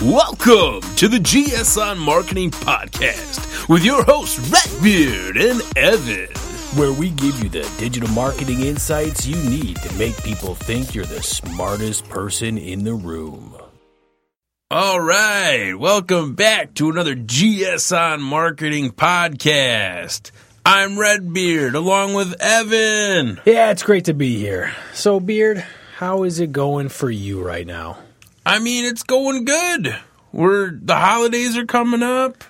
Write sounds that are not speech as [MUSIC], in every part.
Welcome to the GSON Marketing Podcast with your hosts, Redbeard and Evan. where we give you the digital marketing insights you need to make people think you're the smartest person in the room. All right, welcome back to another GSON Marketing Podcast. I'm Redbeard along with Evan. Yeah, it's great to be here. So, Beard, how is it going for you right now? I mean, it's going good. We're the holidays are coming up.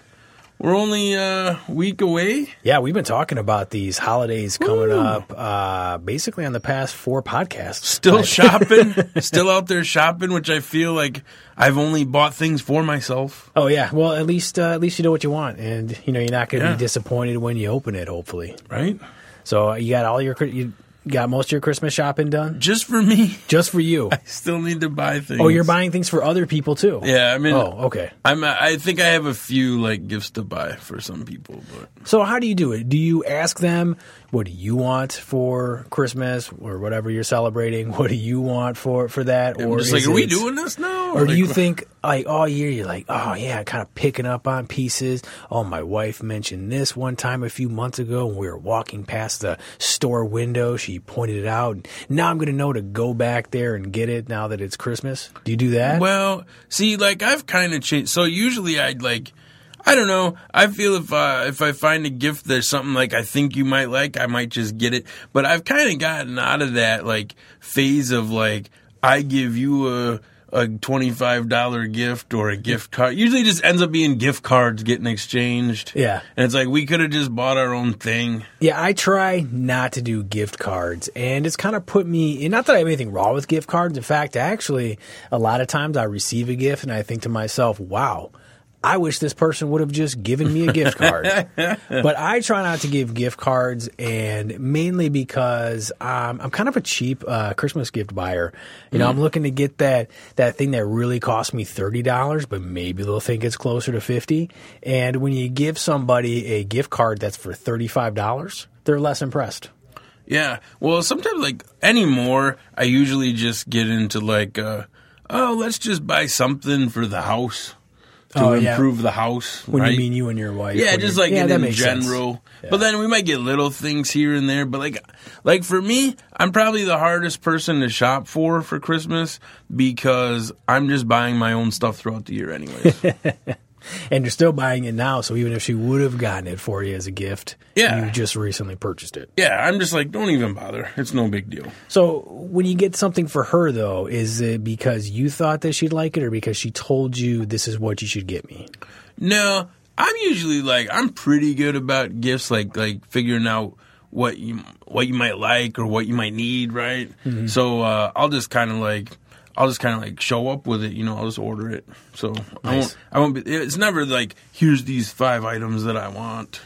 We're only a week away. Yeah, we've been talking about these holidays coming up uh, basically on the past four podcasts. Still [LAUGHS] shopping, still out there shopping, which I feel like I've only bought things for myself. Oh yeah, well at least uh, at least you know what you want, and you know you're not going to Yeah. be disappointed when you open it. Hopefully, Right? so you got all your you got most of your Christmas shopping done Just for me. just for you. [LAUGHS] I still need to buy things. Oh, you're buying things for other people too. Yeah, I mean, Oh, okay. I'm. I think I have a few like gifts to buy for some people, but So how do you do it? Do you ask them what do you want for Christmas or whatever you're celebrating? What do you want for for that? I'm or just like, is are we it- doing this now? Or do Like, you think like all year you're like, oh yeah, kind of picking up on pieces. Oh, my wife mentioned this one time a few months ago when we were walking past the store window. She pointed it out. Now I'm going to know to go back there and get it now that it's Christmas. Do you do that? Well, see, like I've kind of changed. So usually I'd like, I don't know. I feel if uh, if I find a gift there's something like I think you might like, I might just get it. But I've kind of gotten out of that like phase of like I give you a a twenty five dollar gift or a gift card. Usually, just ends up being gift cards getting exchanged. Yeah. and it's like we could have just bought our own thing. Yeah, I try not to do gift cards, and it's kind of put me. And not that I have anything wrong with gift cards. In fact, actually, a lot of times I receive a gift and I think to myself, "Wow, I wish this person would have just given me a gift card." [LAUGHS] but I try not to give gift cards, and mainly because um, I'm kind of a cheap uh, Christmas gift buyer. You know, I'm looking to get that that thing that really cost me thirty dollars, but maybe they'll think it's closer to fifty. And when you give somebody a gift card that's for thirty five dollars, they're less impressed. Yeah. Well, sometimes like anymore, I usually just get into like, uh, oh, let's just buy something for the house to Oh, yeah. improve the house. When right? you mean you and your wife, Yeah, just like yeah, in, in general. But then we might get little things here and there. But like, like for me, I'm probably the hardest person to shop for for Christmas because I'm just buying my own stuff throughout the year, anyways. [LAUGHS] and you're still buying it now. So even if she would have gotten it for you as a gift, Yeah. you just recently purchased it. yeah, I'm just like, don't even bother. It's no big deal. So when you get something for her, though, is it because you thought that she'd like it, or because she told you this is what you should get me? No, I'm usually like I'm pretty good about gifts, like like figuring out what you what you might like or what you might need, right? Mm-hmm. So uh, I'll just kind of like I'll just kind of like show up with it, you know. I'll just order it. So I Nice. won't I won't be. It's never like here's these five items that I want,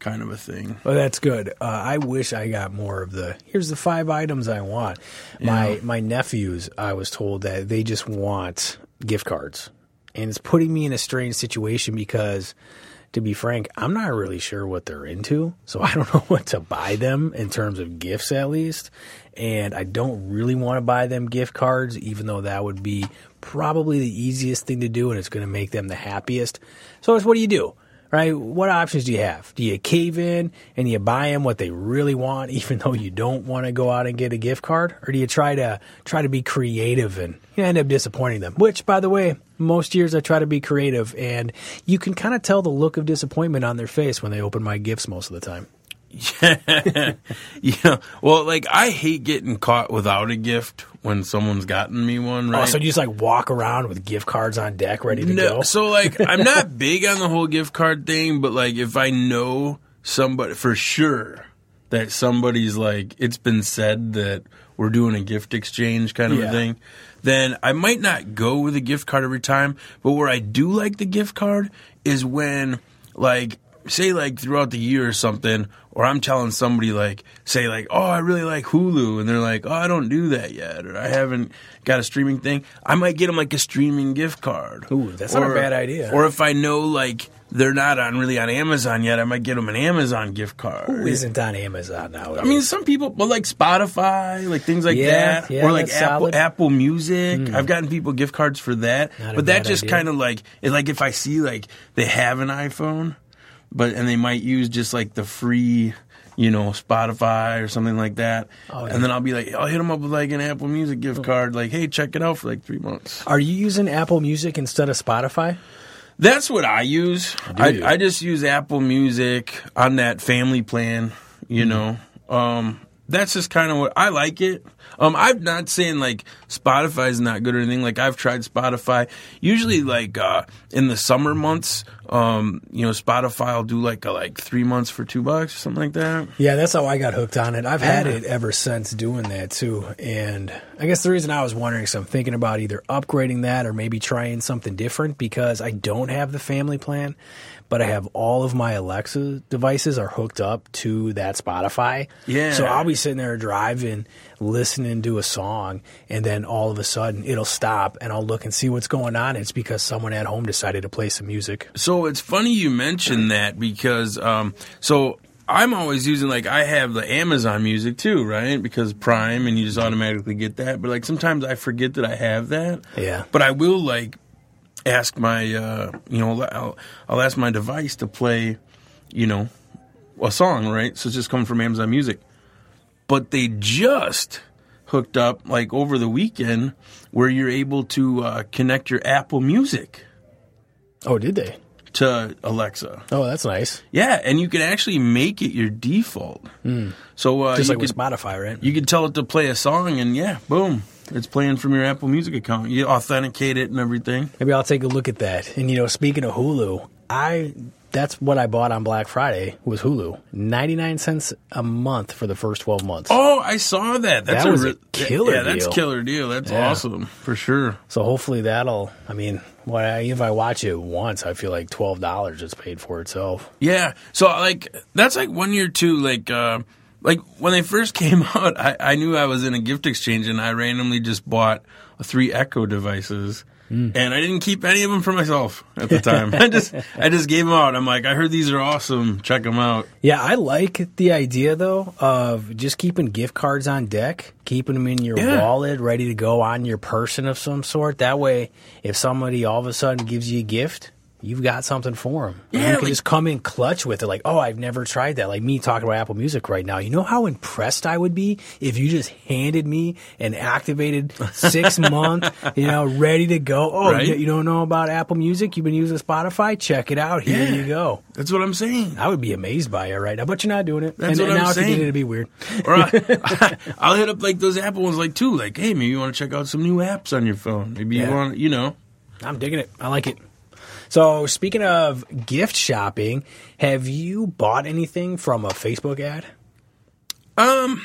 kind of a thing. Well, that's good. Uh, I wish I got more of the. Here's the five items I want. My my nephews, I was told that they just want gift cards, and it's putting me in a strange situation because, to be frank, I'm not really sure what they're into, so [LAUGHS] I don't know what to buy them in terms of gifts, at least. And I don't really want to buy them gift cards, even though that would be probably the easiest thing to do, and it's going to make them the happiest. So it's what do you do? Right? What options do you have? Do you cave in and you buy them what they really want, [LAUGHS] even though you don't want to go out and get a gift card, or do you try to try to be creative and you end up disappointing them? Which, by the way, most years I try to be creative, and you can kind of tell the look of disappointment on their face when they open my gifts most of the time. [LAUGHS] yeah. yeah. Well, like I hate getting caught without a gift when someone's gotten me one. Oh, right. Oh, so you just like walk around with gift cards on deck, ready to No, go? so like [LAUGHS] I'm not big on the whole gift card thing, but like if I know somebody for sure that somebody's like it's been said that we're doing a gift exchange kind of Yeah. a thing, then I might not go with a gift card every time. But where I do like the gift card is when like say like throughout the year or something, or I'm telling somebody like, say like, oh, I really like Hulu, and they're like, oh, I don't do that yet, or I haven't got a streaming thing. I might get them like a streaming gift card. Ooh, that's not a bad idea. Or if I know like they're not on really on Amazon yet, I might get them an Amazon gift card. Who isn't on Amazon now? I mean, some people, but like Spotify, like things like Yeah, that, yeah, or like Apple solid. Apple Music. Hmm. I've gotten people gift cards for that, Not but that just kind of like like if I see like they have an iPhone, but and they might use just like the free. You know, Spotify or something like that, Oh, yeah. and then I'll be like, I'll hit them up with like an Apple Music gift card, like, hey, check it out for like three months. Are you using Apple Music instead of Spotify? That's what I use. I. I just use Apple Music on that family plan. You Hmm. know, um, that's just kind of what I like it. Um, I'm not saying like Spotify is not good or anything. Like I've tried Spotify. Usually, like uh, in the summer months, um, you know, Spotify will do like a, like three months for two bucks or something like that. Yeah, that's how I got hooked on it. I've had it ever since doing that too. And I guess the reason I was wondering is I'm thinking about either upgrading that or maybe trying something different because I don't have the family plan, but I have all of my Alexa devices are hooked up to that Spotify. Yeah. So I'll be sitting there driving, listening to a song, and then all of a sudden it'll stop and I'll look and see what's going on. It's because someone at home decided to play some music. So it's funny you mentioned that because um, so I'm always using like I have the Amazon Music too, right? Because Prime and you just automatically get that. But like sometimes I forget that I have that. Yeah. But I will like ask my uh, you know I'll, I'll ask my device to play you know a song, right? So it's just coming from Amazon Music. But they just hooked up like over the weekend where you're able to uh, connect your Apple Music Oh, did they? to Alexa. Oh, that's nice. Yeah, and you can actually make it your default. So uh, Just like with Spotify, right? you can tell it to play a song, and yeah, boom, it's playing from your Apple Music account. You authenticate it and everything. Maybe I'll take a look at that. And you know, speaking of Hulu, I that's what I bought on Black Friday was Hulu. 99 cents a month for the first 12 months. Oh, I saw that. That's That was a re- killer deal. Yeah, that's killer deal. That's Yeah. awesome for sure. So hopefully that'll I mean, what I, if I watch it once, I feel like $12 is paid for itself. Yeah. So like that's like one year too. Like uh, like when they first [LAUGHS] came out, I, I knew I was in a gift exchange, and I randomly just bought three Echo devices. Hmm. And I didn't keep any of them for myself at the time. [LAUGHS] I just I just gave them out. I'm like, I heard these are awesome. Check them out. Yeah, I like the idea though of just keeping gift cards on deck, keeping them in your Yeah. wallet, ready to go on your person of some sort. That way, if somebody all of a sudden gives you a gift, you've got something for them. Yeah, you can like- just come in clutch with it. Like, oh, I've never tried that. Like me talking about Apple Music right now. You know how impressed I would be if you just handed me an activated [LAUGHS] six month, you know, ready to go. Oh, Right? you, you don't know about Apple Music? You've been using Spotify? Check it out. Here Yeah. you go. That's what I'm saying. I would be amazed by it right now, but you're not doing it. That's and, what and I'm now if you saying. did it, it'd be weird. Or I, [LAUGHS] [LAUGHS] I'll hit up like those Apple ones, like too. Like, hey, maybe you want to check out some new apps on your phone. Maybe Yeah. you want, you know. I'm digging it. I like it. So, speaking of gift shopping, have you bought anything from a Facebook ad? Um.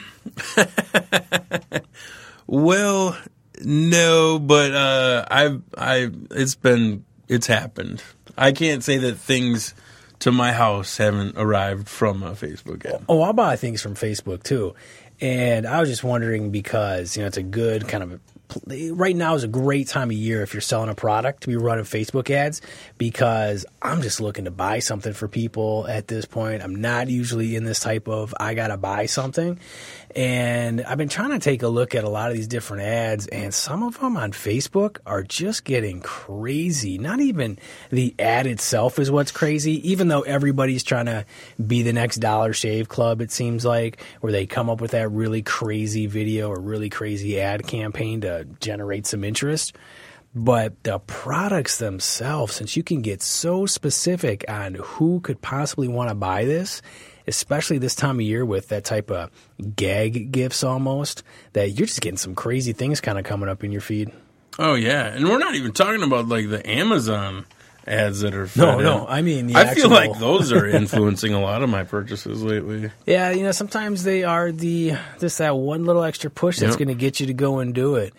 [LAUGHS] well, no, but uh, I've I it's been it's happened. I can't say that things to my house haven't arrived from a Facebook ad. Oh, I buy things from Facebook too. And I was just wondering because, you know, it's a good kind of right now is a great time of year if you're selling a product to be running Facebook ads because I'm just looking to buy something for people at this point. I'm not usually in this type of I got to buy something. And I've been trying to take a look at a lot of these different ads, and some of them on Facebook are just getting crazy. Not even the ad itself is what's crazy, even though everybody's trying to be the next Dollar Shave Club, it seems like, where they come up with that really crazy video or really crazy ad campaign to generate some interest. But the products themselves, since you can get so specific on who could possibly want to buy this, especially this time of year with that type of gag gifts almost, that you're just getting some crazy things kind of coming up in your feed. Oh yeah, and we're not even talking about like the Amazon ads that are. No, no. I mean the I actual, feel like those are [LAUGHS] influencing a lot of my purchases lately. Yeah, you know, sometimes they are the just that one little extra push that's Yep. going to get you to go and do it.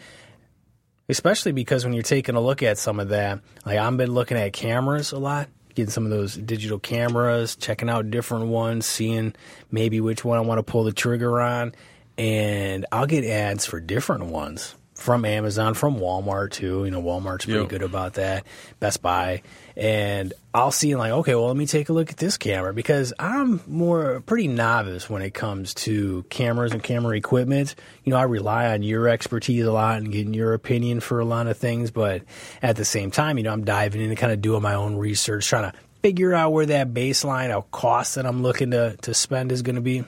Especially because when you're taking a look at some of that, like I've been looking at cameras a lot. Getting some of those digital cameras, checking out different ones, seeing maybe which one I want to pull the trigger on, and I'll get ads for different ones from Amazon, from Walmart too. You know, Walmart's pretty Yep. good about that. Best Buy, and I'll see like, okay, well, let me take a look at this camera because I'm more pretty novice when it comes to cameras and camera equipment. You know, I rely on your expertise a lot and getting your opinion for a lot of things, but at the same time, you know, I'm diving in and kind of doing my own research, trying to figure out where that baseline of cost that I'm looking to to spend is going to be.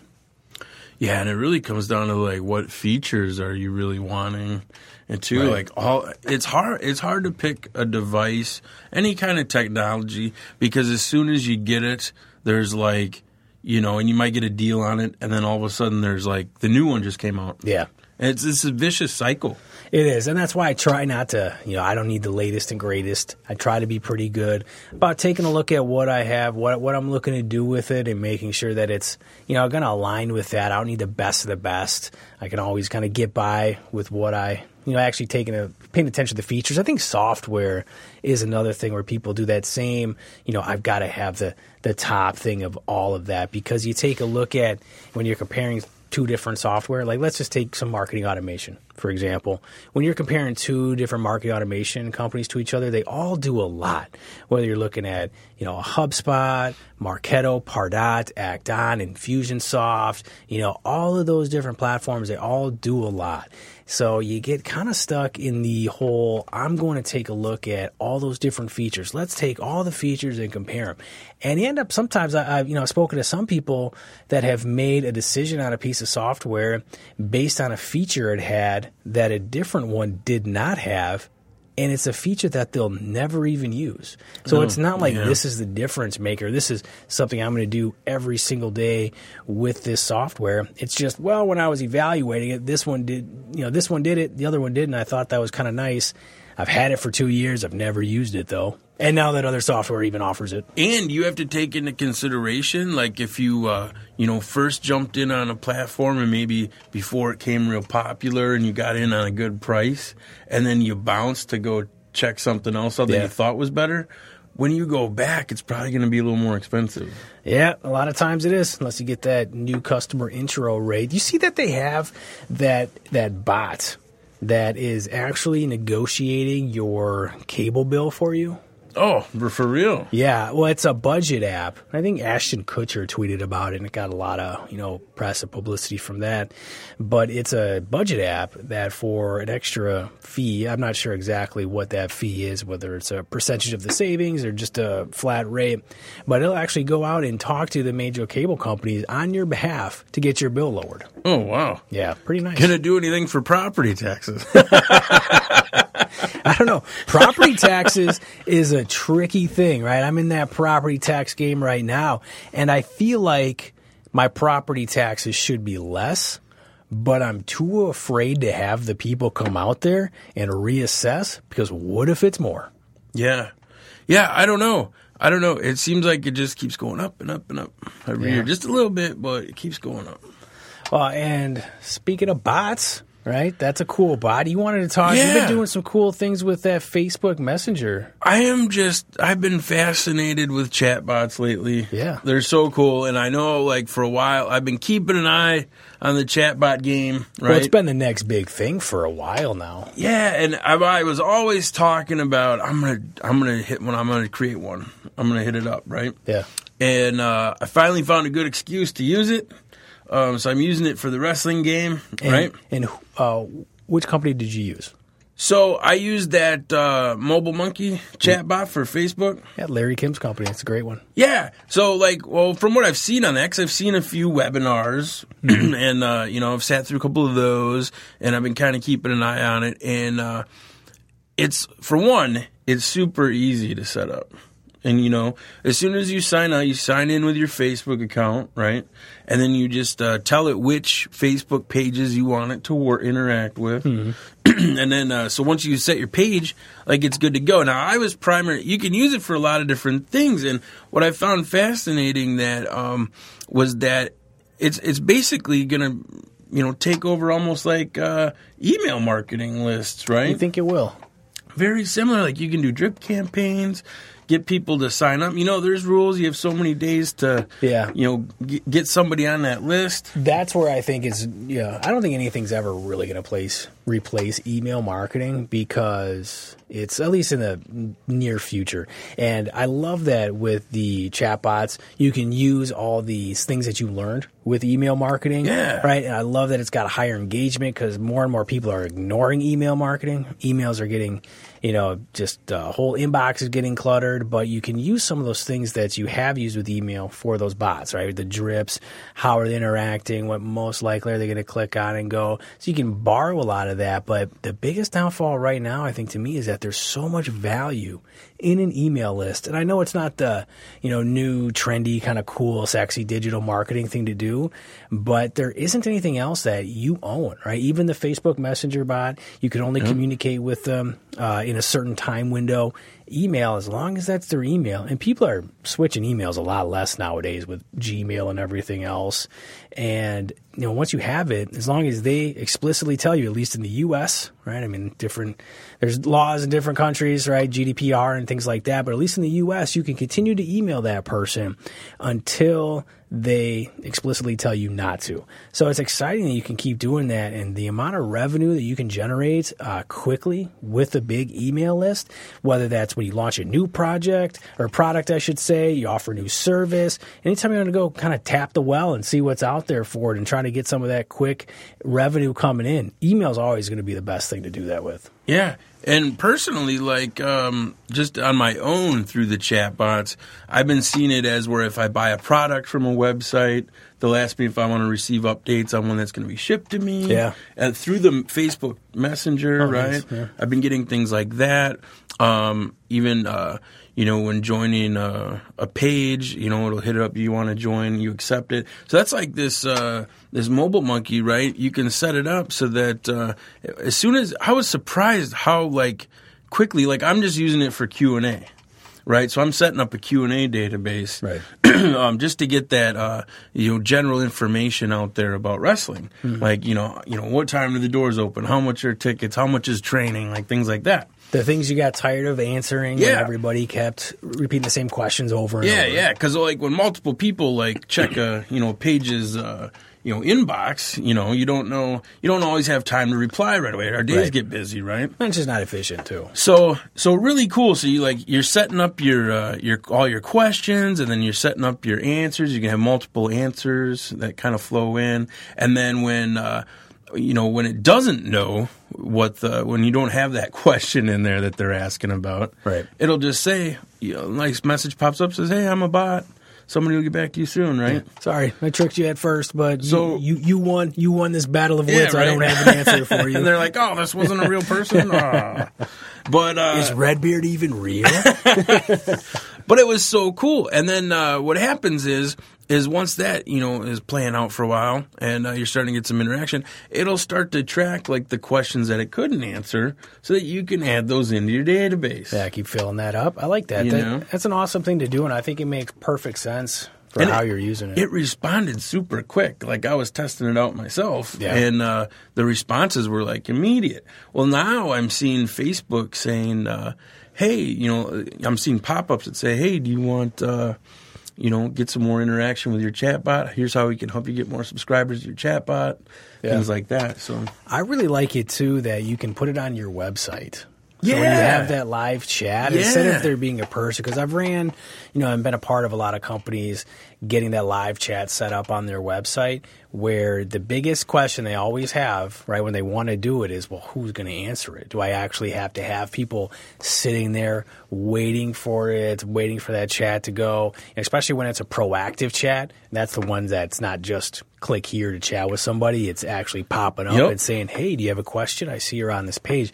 Yeah, and it really comes down to like what features are you really wanting, and two, Right. like all it's hard. It's hard to pick a device, any kind of technology, because as soon as you get it, there's like, you know, and you might get a deal on it, and then all of a sudden there's like the new one just came out. Yeah. And it's it's a vicious cycle. It is, and that's why I try not to. You know, I don't need the latest and greatest. I try to be pretty good about taking a look at what I have, what what I'm looking to do with it, and making sure that it's you know going to align with that. I don't need the best of the best. I can always kind of get by with what I you know actually taking a paying attention to the features. I think software is another thing where people do that same. You know, I've got to have the the top thing of all of that because you take a look at when you're comparing two different software. Like let's just take some marketing automation, for example. When you're comparing two different marketing automation companies to each other, they all do a lot. Whether you're looking at, you know, a HubSpot, Marketo, Pardot, Act-On, Infusionsoft, you know, all of those different platforms, they all do a lot. So you get kind of stuck in the whole, I'm going to take a look at all those different features. Let's take all the features and compare them. And you end up sometimes, I, I've, you know, I've spoken to some people that have made a decision on a piece of software based on a feature it had that a different one did not have. And it's a feature that they'll never even use. So it's oh, not like yeah. this is the difference maker. This is something I'm going to do every single day with this software. It's just, well, when I was evaluating it, this one did, you know, this one did it, the other one didn't. I thought that was kind of nice. I've had it for two years. I've never used it though. And now that other software even offers it. And you have to take into consideration, like if you, uh, you know, first jumped in on a platform and maybe before it came real popular and you got in on a good price, and then you bounced to go check something else out that Yeah. you thought was better. When you go back, it's probably going to be a little more expensive. Yeah, a lot of times it is, unless you get that new customer intro rate. You see that they have that that bot that is actually negotiating your cable bill for you. Oh, for real? Yeah, well, it's a budget app. I think Ashton Kutcher tweeted about it, and it got a lot of you know press and publicity from that. But it's a budget app that for an extra fee, I'm not sure exactly what that fee is, whether it's a percentage of the savings or just a flat rate. But it'll actually go out and talk to the major cable companies on your behalf to get your bill lowered. Oh, wow. Yeah, pretty nice. Can it do anything for property taxes? [LAUGHS] [LAUGHS] I don't know. Property taxes is a tricky thing, right? I'm in that property tax game right now, and I feel like my property taxes should be less, but I'm too afraid to have the people come out there and reassess because what if it's more? yeah. Yeah, I don't know. I don't know. It seems like it just keeps going up and up and up every Yeah. year. Just a little bit, but it keeps going up. Well, and speaking of bots, right? That's a cool bot. You wanted to talk. You've been doing some cool things with that Facebook Messenger. I am just I've been fascinated with chatbots lately. Yeah. They're so cool and I know like for a while I've been keeping an eye on the chatbot game, right? Well, it's been the next big thing for a while now. yeah, and I, I was always talking about I'm going to I'm going to hit one I'm going to create one. I'm going to hit it up, right? Yeah. And uh, I finally found a good excuse to use it. Um, so I'm using it for the wrestling game, And, right? And uh, which company did you use? So I used that uh, MobileMonkey chatbot for Facebook. Yeah, Larry Kim's company. It's a great one. Yeah. So, like, well, from what I've seen on X, I've seen a few webinars, [CLEARS THROAT] and uh, you know, I've sat through a couple of those, and I've been kind of keeping an eye on it. And uh, it's for one, it's super easy to set up. And you know, as soon as you sign out, you sign in with your Facebook account, right? And then you just uh, tell it which Facebook pages you want it to wor- interact with. [CLEARS THROAT] and then, uh, so once you set your page, like it's good to go. Now, I was primary. You can use it for a lot of different things. And what I found fascinating that um, was that it's it's basically gonna you know take over almost like uh, email marketing lists, right? You think it will? very similar. Like you can do drip campaigns, get people to sign up. You know, there's rules. You have so many days to, Yeah. you know, get, get somebody on that list. That's where I think is yeah. I don't think anything's ever really going to place replace email marketing because it's at least in the near future. And I love that with the chatbots, you can use all these things that you learned with email marketing. Yeah. Right. And I love that it's got a higher engagement because more and more people are ignoring email marketing. Emails are getting you know, just uh, whole inbox is getting cluttered, but you can use some of those things that you have used with email for those bots, right? The drips, how are they interacting, what most likely are they going to click on and go. So you can borrow a lot of that, but the biggest downfall right now, I think to me, is that there's so much value in an email list. And I know it's not the, you know, new, trendy, kind of cool, sexy digital marketing thing to do, but there isn't anything else that you own, right? Even the Facebook Messenger bot, you can only communicate with them uh, in a certain time window. Email, as long as that's their email, and people are switching emails a lot less nowadays with Gmail and everything else. And you know, once you have it, as long as they explicitly tell you, at least in the U.S., right? I mean, different there's laws in different countries, right? GDPR and things like that. But at least in the U.S., you can continue to email that person until they explicitly tell you not to. So it's exciting that you can keep doing that, and the amount of revenue that you can generate uh, quickly with a big email list, whether that's when you launch a new project or product, I should say, you offer a new service. Anytime you want to go kind of tap the well and see what's out there for it and try to get some of that quick revenue coming in, email is always going to be the best thing to do that with. Yeah. And personally, like um, just on my own through the chatbots, I've been seeing it as where if I buy a product from a website, they'll ask me if I want to receive updates on one that's going to be shipped to me. Yeah. And through the Facebook Messenger, Oh, right? nice. Yeah. I've been getting things like that. Um, even uh, you know when joining a, a page, you know it'll hit it up. You want to join, you accept it. So that's like this uh, this MobileMonkey, right? You can set it up so that uh, as soon as I was surprised how like quickly, like I'm just using it for Q and A. Right, so I'm setting up a Q&A database, Right. [CLEARS THROAT] um, just to get that uh, you know general information out there about wrestling, Mm-hmm. like you know you know what time do the doors open, how much are tickets, how much is training, like things like that. The things you got tired of answering, Yeah. everybody kept repeating the same questions over and Yeah, over. yeah, because like when multiple people like check a you know page's uh, you know inbox, you know you don't know you don't always have time to reply right away. Our days Right. get busy, right? And It's just not efficient too. So so really cool. So you like you're setting up your uh, your all your questions, and then you're setting up your answers. You can have multiple answers that kind of flow in, and then when uh, you know when it doesn't know what the when you don't have that [LAUGHS] question in there that they're asking about, Right. It'll just say you know, nice message pops up says, "Hey, I'm a bot." Somebody will get back to you soon, right? Sorry, I tricked you at first, but So- you, you you won you won this battle of Yeah, wits. I don't have an answer for [LAUGHS] you. and they're like, "Oh, this wasn't a real person." [LAUGHS] Ah. But uh, Is Redbeard even real? but it was so cool. And then uh, what happens is is once that you know is playing out for a while and uh, you're starting to get some interaction, it'll start to track like the questions that it couldn't answer, so that you can add those into your database. yeah, I keep filling that up. I like that. That- That's an awesome thing to do, and I think it makes perfect sense for And how it- you're using it. It responded super quick. Like I was testing it out myself, Yeah. and uh, the responses were like immediate. Well, now I'm seeing Facebook saying, uh, "Hey, you know," I'm seeing pop-ups that say, "Hey, do you want?" You know, get some more interaction with your chatbot. Here's how we can help you get more subscribers to your chatbot. Yeah. Things like that. So I really like it too that you can put it on your website. So when you Yeah. have that live chat, instead of there being a person, because I've ran, you know, I've been a part of a lot of companies getting that live chat set up on their website where the biggest question they always have, right, when they want to do it is, well, who's going to answer it? Do I actually have to have people sitting there waiting for it, waiting for that chat to go? And especially when it's a proactive chat, that's the one that's not just click here to chat with somebody, it's actually popping up Yep. and saying, hey, do you have a question? I see you're on this page.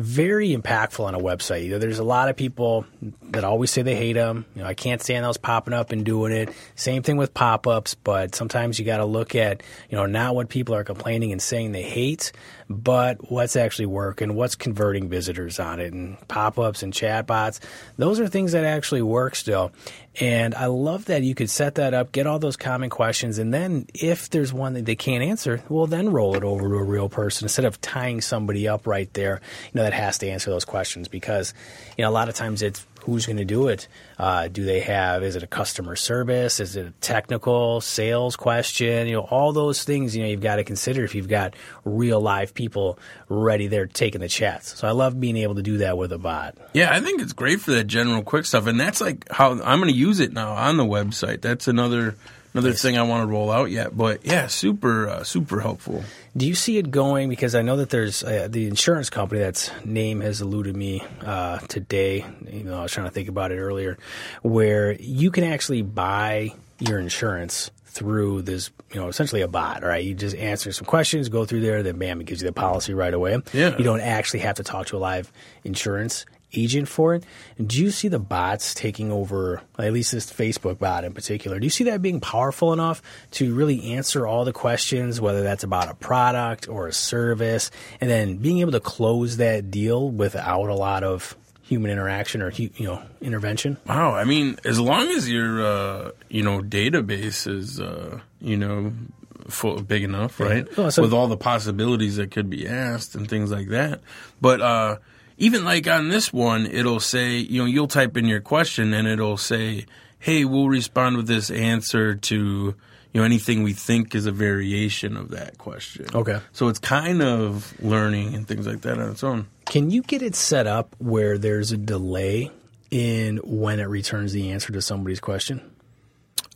Very impactful on a website. You know, there's a lot of people that always say they hate them. You know, I can't stand those popping up and doing it. Same thing with pop-ups, but sometimes you got to look at, you know, not what people are complaining and saying they hate, but what's actually working, what's converting visitors on it, and pop-ups and chatbots. Those are things that actually work still. And I love that you could set that up, get all those common questions, and then if there's one that they can't answer, well, then roll it over to a real person instead of tying somebody up right there. You know, that has to answer those questions because you know a lot of times it's who's going to do it. Uh, do they have? Is it a customer service? Is it a technical sales question? You know, all those things. You know, you've got to consider if you've got real live people ready there taking the chats. So I love being able to do that with a bot. Yeah, I think it's great for that general quick stuff, and that's like how I'm going to use it now on the website. That's another another nice. thing I want to roll out yet. But yeah, super uh, super helpful. Do you see it going? Because I know that there's uh, the insurance company that's name has eluded me uh, today. You know, I was trying to think about it earlier, where you can actually buy your insurance through this, you know, essentially a bot, right? You just answer some questions, go through there, then bam, it gives you the policy right away. Yeah. You don't actually have to talk to a live insurance agent for it. do you see the bots taking over, at least this Facebook bot in particular? Do you see that being powerful enough to really answer all the questions, whether that's about a product or a service, and then being able to close that deal without a lot of human interaction or you know intervention? Wow, I mean, as long as your uh, you know database is uh, you know full, big enough, right? Yeah. Oh, so With all the possibilities that could be asked and things like that, but. uh even like on this one, it'll say, you know, you'll type in your question and it'll say, hey, we'll respond with this answer to, you know, anything we think is a variation of that question. Okay. So it's kind of learning and things like that on its own. Can you get it set up where there's a delay in when it returns the answer to somebody's question?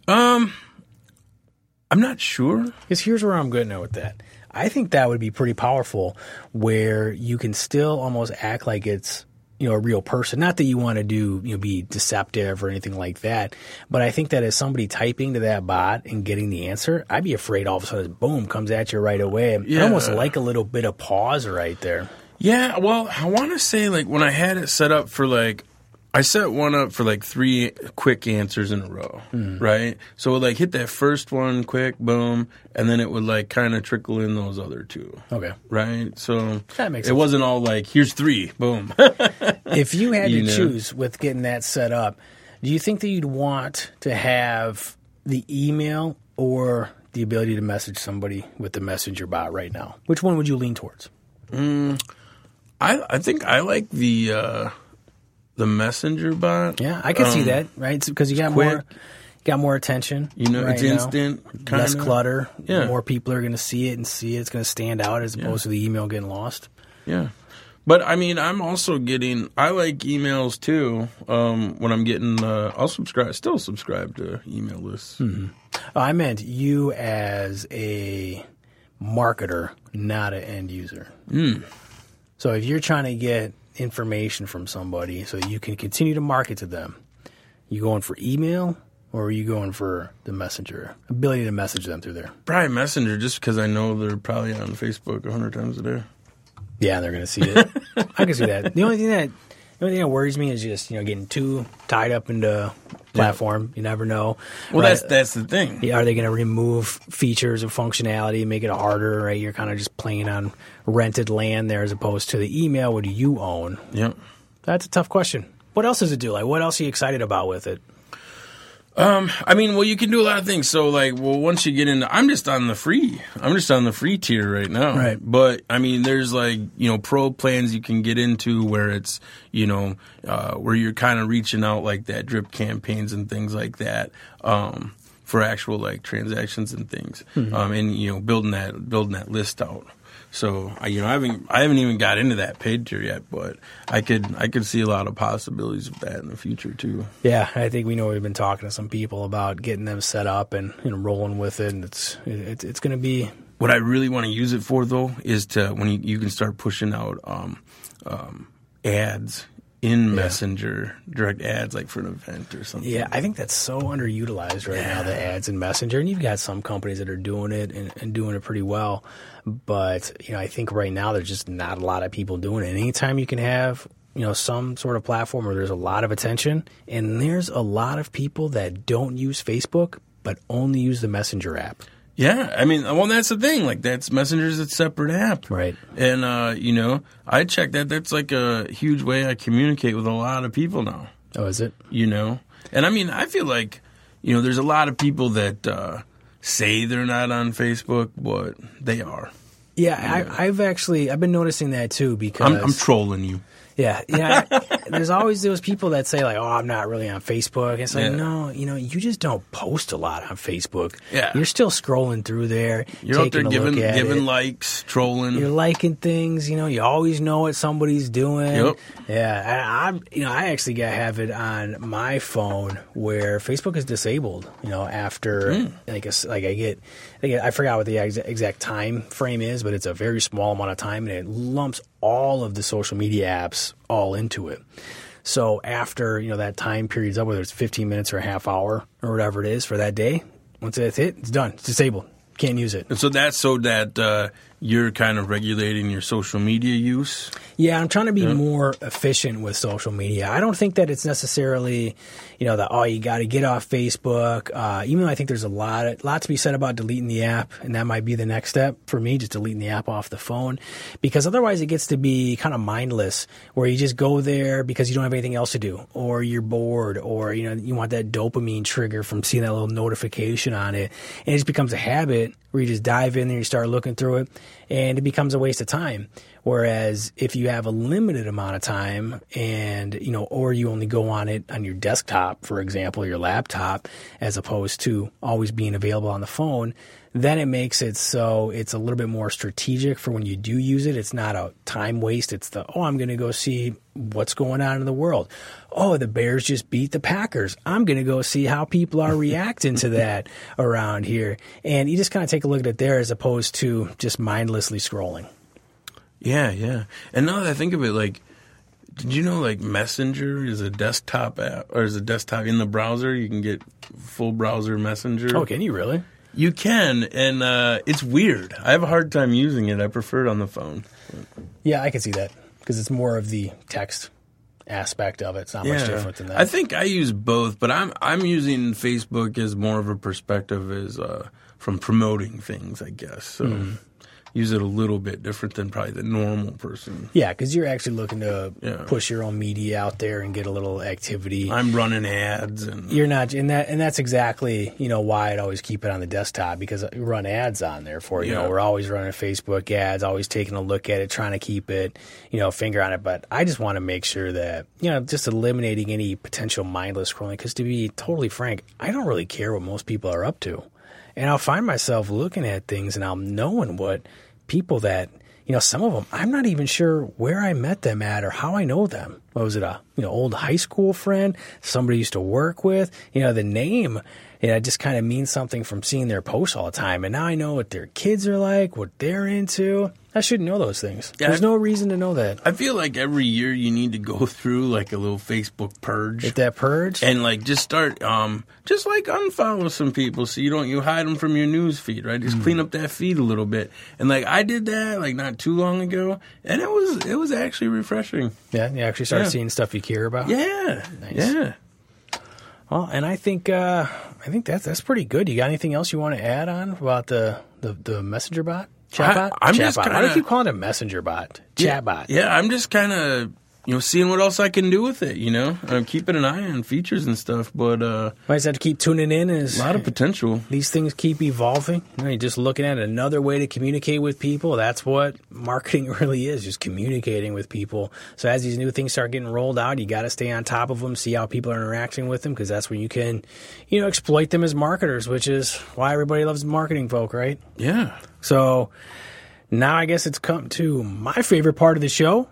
Um, I'm not sure. Because here's where I'm getting at with that. I think that would be pretty powerful where you can still almost act like it's you know a real person. Not that you want to do you know be deceptive or anything like that but i think that as somebody typing to that bot and getting the answer i'd be afraid all of a sudden boom comes at you right away. Yeah. i almost like a little bit of pause right there. Yeah well i want to say like when i had it set up for like I set one up for like three quick answers in a row, mm. right? So like hit that first one quick, boom, and then it would like kind of trickle in those other two. Okay. Right? So that makes it wasn't all like, here's three, boom. [LAUGHS] if you had you to know? choose with getting that set up, do you think that you'd want to have the email or the ability to message somebody with the messenger bot right now? Which one would you lean towards? Mm, I, I think I like the. Uh, the messenger bot. Yeah, I can um, see that, right? Because you got quick. more, got more attention. You know, right it's now. instant, kinda. less clutter. Yeah, more people are going to see it and see it. It's going to stand out as opposed yeah. to the email getting lost. Yeah. But I mean, I'm also getting. I like emails too. Um, when I'm getting, uh, I'll subscribe. Still subscribe to email lists. Mm-hmm. Oh, I meant you as a marketer, not an end user. Mm. So if you're trying to get information from somebody so you can continue to market to them. You going for email or are you going for the messenger ability to message them through there? Probably messenger, just because I know they're probably on Facebook a hundred times a day. Yeah, they're going to see it. [LAUGHS] I can see that. The only thing that the only thing that worries me is just you know getting too tied up into platform. Yeah. You never know. Well, right? that's that's the thing. Are they going to remove features of functionality, make it harder? Right? You're kind of just playing on rented land there as opposed to the email. What do you own? Yep. That's a tough question. What else does it do? Like, what else are you excited about with it? Um, I mean, well, you can do a lot of things. So, like, well, once you get into, I'm just on the free. I'm just on the free tier right now. Right. But I mean, there's like, you know, pro plans you can get into where it's, you know, uh, where you're kind of reaching out like that, drip campaigns and things like that. Um, for actual like transactions and things, mm-hmm. um, and you know, building that building that list out. So you know, I haven't I haven't even got into that paid tier yet, but I could I could see a lot of possibilities of that in the future too. Yeah, I think we know we've been talking to some people about getting them set up and you know rolling with it, and it's it's it's going to be. What I really want to use it for though is to when you, you can start pushing out um, um, ads in yeah. Messenger, direct ads like for an event or something. Yeah, I think that's so underutilized right yeah. now, the ads in Messenger. And you've got some companies that are doing it and, and, doing it pretty well. But, you know, I think right now there's just not a lot of people doing it. anytime you can have, you know, some sort of platform where there's a lot of attention, and there's a lot of people that don't use Facebook, but only use the Messenger app. Yeah, I mean, well, that's the thing. Like, that's Messenger's a separate app, right? And uh, you know, I check that. That's like a huge way I communicate with a lot of people now. Oh, is it? You know, and I mean, I feel like you know, there's a lot of people that uh, say they're not on Facebook, but they are. Yeah, I, I've actually I've been noticing that too because I'm, I'm trolling you. Yeah, yeah. [LAUGHS] there's always those people that say like, "Oh, I'm not really on Facebook." It's like, Yeah. no, you know, you just don't post a lot on Facebook. Yeah. you're still scrolling through there. You're out there giving giving it. likes, trolling. You're liking things, you know. You always know what somebody's doing. Yep. Yeah, I, I'm. You know, I actually got have it on my phone where Facebook is disabled. You know, after Hmm. like a like I get, I get, I forgot what the ex- exact time frame is, but it's a very small amount of time, and it lumps all of the social media apps all into it. So after you know that time period's up, whether it's 15 minutes or a half hour or whatever it is for that day, once that's it, it's done. It's disabled. Can't use it. and so that's so that uh, you're kind of regulating your social media use. Yeah, I'm trying to be more efficient with social media. I don't think that it's necessarily, you know, the oh, you got to get off Facebook. Uh, even though I think there's a lot, lot to be said about deleting the app, and that might be the next step for me, just deleting the app off the phone, because otherwise it gets to be kind of mindless, where you just go there because you don't have anything else to do, or you're bored, or you know, you want that dopamine trigger from seeing that little notification on it, and it just becomes a habit where you just dive in there, you start looking through it, and it becomes a waste of time. Whereas if you have a limited amount of time and, you know, or you only go on it on your desktop, for example, your laptop, as opposed to always being available on the phone, then it makes it so it's a little bit more strategic for when you do use it. It's not a time waste. It's the, oh, I'm going to go see what's going on in the world. Oh, the Bears just beat the Packers. I'm going to go see how people are reacting to that [LAUGHS] around here. And you just kind of take a look at it there as opposed to just mindlessly scrolling. Yeah, yeah. And now that I think of it, like, did you know like Messenger is a desktop app or is a desktop in the browser? You can get full browser Messenger. Oh, can you really? You can, and uh, it's weird. I have a hard time using it. I prefer it on the phone. Yeah, I can see that because it's more of the text aspect of it. It's not much different than that. I think I use both, but I'm I'm using Facebook as more of a perspective as uh, from promoting things, I guess. So Hmm. Use it a little bit different than probably the normal person. yeah, because you're actually looking to Yeah. push your own media out there and get a little activity. I'm running ads and you're not, and that, and that's exactly you know why I'd always keep it on the desktop because we run ads on there for you Yeah. know we're always running Facebook ads, always taking a look at it, trying to keep it you know finger on it. But I just want to make sure that you know just eliminating any potential mindless scrolling because to be totally frank, I don't really care what most people are up to, and I'll find myself looking at things and I'm knowing what people that you know, some of them, I'm not even sure where I met them at or how I know them. What was it, a you know old high school friend, somebody used to work with? You know, the name, it just kind of means something from seeing their posts all the time. And now I know what their kids are like, what they're into. I shouldn't know those things. Yeah, There's I- no reason to know that. I feel like every year you need to go [LAUGHS] through like a little Facebook purge. Get that purge. and like just start um just like unfollow some people so you don't you hide them from your news feed right just clean up that feed a little bit and like i did that like not too long ago and it was it was actually refreshing yeah, you actually start Yeah. seeing stuff you care about. yeah Nice. yeah Well, and I think uh, I think that's that's pretty good. You got anything else you want to add on about the the, the messenger bot? Chatbot? I- I'm just Chatbot. Why do you kinda- keep calling it a messenger bot? Chatbot. yeah i'm just kind of you know seeing what else i can do with it you know i'm keeping an eye on features and stuff but uh I just have to keep tuning in as a lot of potential these things keep evolving. You you're just looking at another way to communicate with people. That's what marketing [LAUGHS] really is, just communicating with people. So as these new things start getting rolled out, you got to stay on top of them, see how people are interacting with them, because that's when you can, you know, exploit them as marketers, which is why everybody loves marketing folk, right? yeah So now I guess it's come to my favorite part of the show.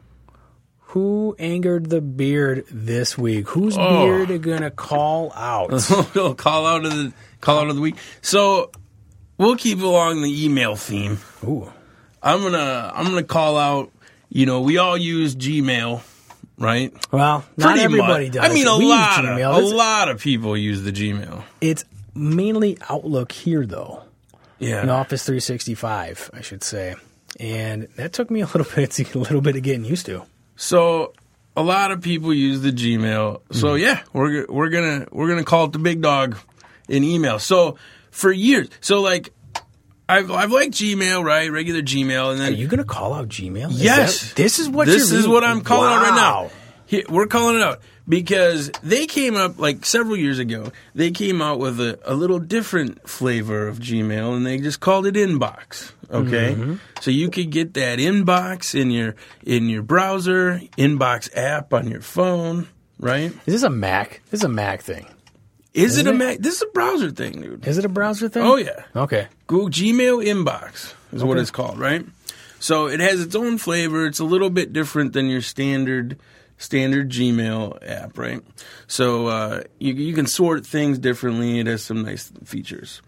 Who angered the beard this week? Whose Oh. beard are gonna call out? [LAUGHS] Oh, call out of the call out of the week so we'll keep along the email theme Ooh. I'm gonna I'm gonna call out. You know, we all use Gmail, right? Well, not Pretty everybody much. does. I mean, a We lot, of, a It's- lot of people use the Gmail. It's mainly Outlook here, though. Yeah, In Office 365, I should say, and that took me a little [LAUGHS] bit, a little bit of getting used to. So a lot of people use the Gmail. So Mm-hmm. yeah, we're we're gonna we're gonna call it the big dog in email. So for years, so like I've I've liked Gmail, right? Regular Gmail, and then Are you going to call out Gmail? Is yes, that- this is what this is what I'm calling out right now. Here, we're calling it out. Because they came up like several years ago. They came out with a, a little different flavor of Gmail, and they just called it Inbox. Okay, mm-hmm. so you could get that inbox in your in your browser, Inbox app on your phone, right? Is this a Mac? This is a Mac thing. Is it a it? Mac? This is a browser thing, dude. Is it a browser thing? Oh yeah. Okay. Google Gmail Inbox is what it's called, right? So it has its own flavor. It's a little bit different than your standard standard Gmail app, right? So uh, you you can sort things differently. It has some nice features.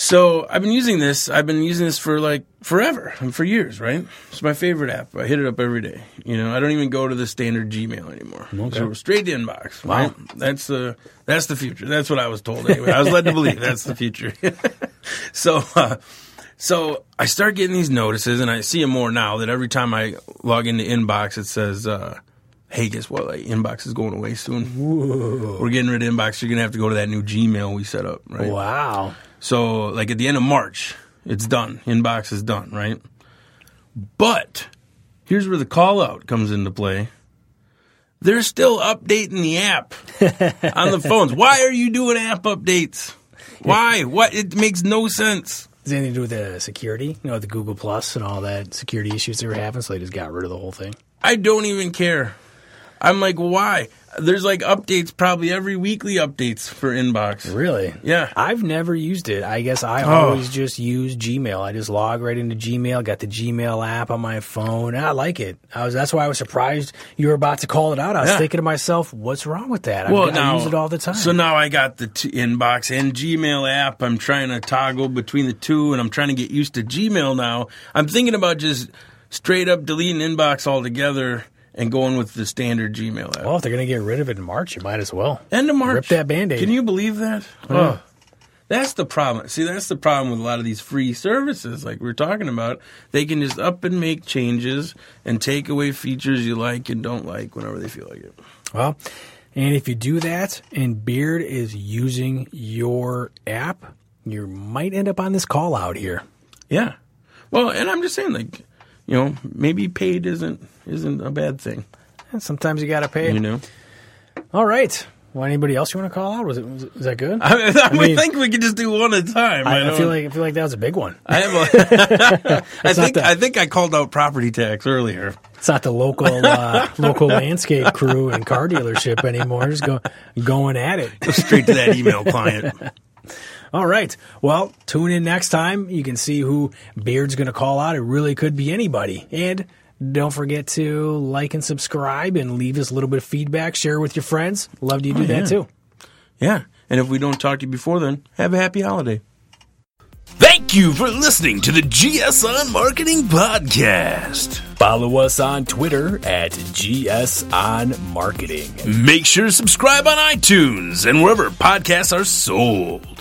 So I've been using this. I've been using this for like forever, and for years, right? It's my favorite app. I hit it up every day. You know, I don't even go to the standard Gmail anymore. Okay. So straight to inbox. Wow. Right? That's the that's the future. That's what I was told anyway. I was led to believe that's the future. [LAUGHS] so uh, so I start getting these notices, and I see them more now. That every time I log into inbox, it says. Uh, Hey, guess what? Like, inbox is going away soon. We're getting rid of inbox. You're gonna have to go to that new Gmail we set up, right? Wow. So, like at the end of March, it's done. Inbox is done, right? But here's where the call out comes into play. They're still updating the app [LAUGHS] on the phones. Why are you doing app updates? Why? What? It makes no sense. Does anything to do with the security? You know, the Google Plus and all that security issues they were having, so they just got rid of the whole thing. I don't even care. I'm like, why? There's like updates, probably every weekly updates for inbox. Really? Yeah. I've never used it. I guess I Oh. always just use Gmail. I just log right into Gmail, got the Gmail app on my phone, and I like it. I was that's why I was surprised you were about to call it out. I was Yeah. thinking to myself, what's wrong with that? I, Well, I now use it all the time. So now I got the t- inbox and Gmail app. I'm trying to toggle between the two, and I'm trying to get used to Gmail now. I'm thinking about just straight up deleting inbox altogether and going with the standard Gmail app. well, if they're going to get rid of it in March, you might as well. End of March. Rip that Band-Aid. Can you believe that? Oh, that's the problem. See, that's the problem with a lot of these free services, like we are talking about. They can just up and make changes and take away features you like and don't like whenever they feel like it. Well, and if you do that and Beard is using your app, you might end up on this call out here. Yeah. Well, and I'm just saying, like, you know, maybe paid isn't isn't a bad thing. And sometimes you got to pay. You know, All right. Well, anybody else you want to call out? Was it was, was that good? [LAUGHS] I, I, mean- think we could just do one at a time. I, I, I feel like I feel like that was a big one. I. A, [LAUGHS] [LAUGHS] I think the- I think I called out property tax earlier. It's not the local uh, local landscape crew and car dealership anymore. Just go going at it. Straight to that email client. All right. Well, tune in next time. You can see who Beard's going to call out. It really could be anybody. And don't forget to like and subscribe and leave us a little bit of feedback. Share with your friends. Love to you do Oh, yeah. that too. Yeah, and if we don't talk to you before then, have a happy holiday. Thank you for listening to the GS on Marketing Podcast. Follow us on Twitter at GS on Marketing. Make sure to subscribe on iTunes and wherever podcasts are sold.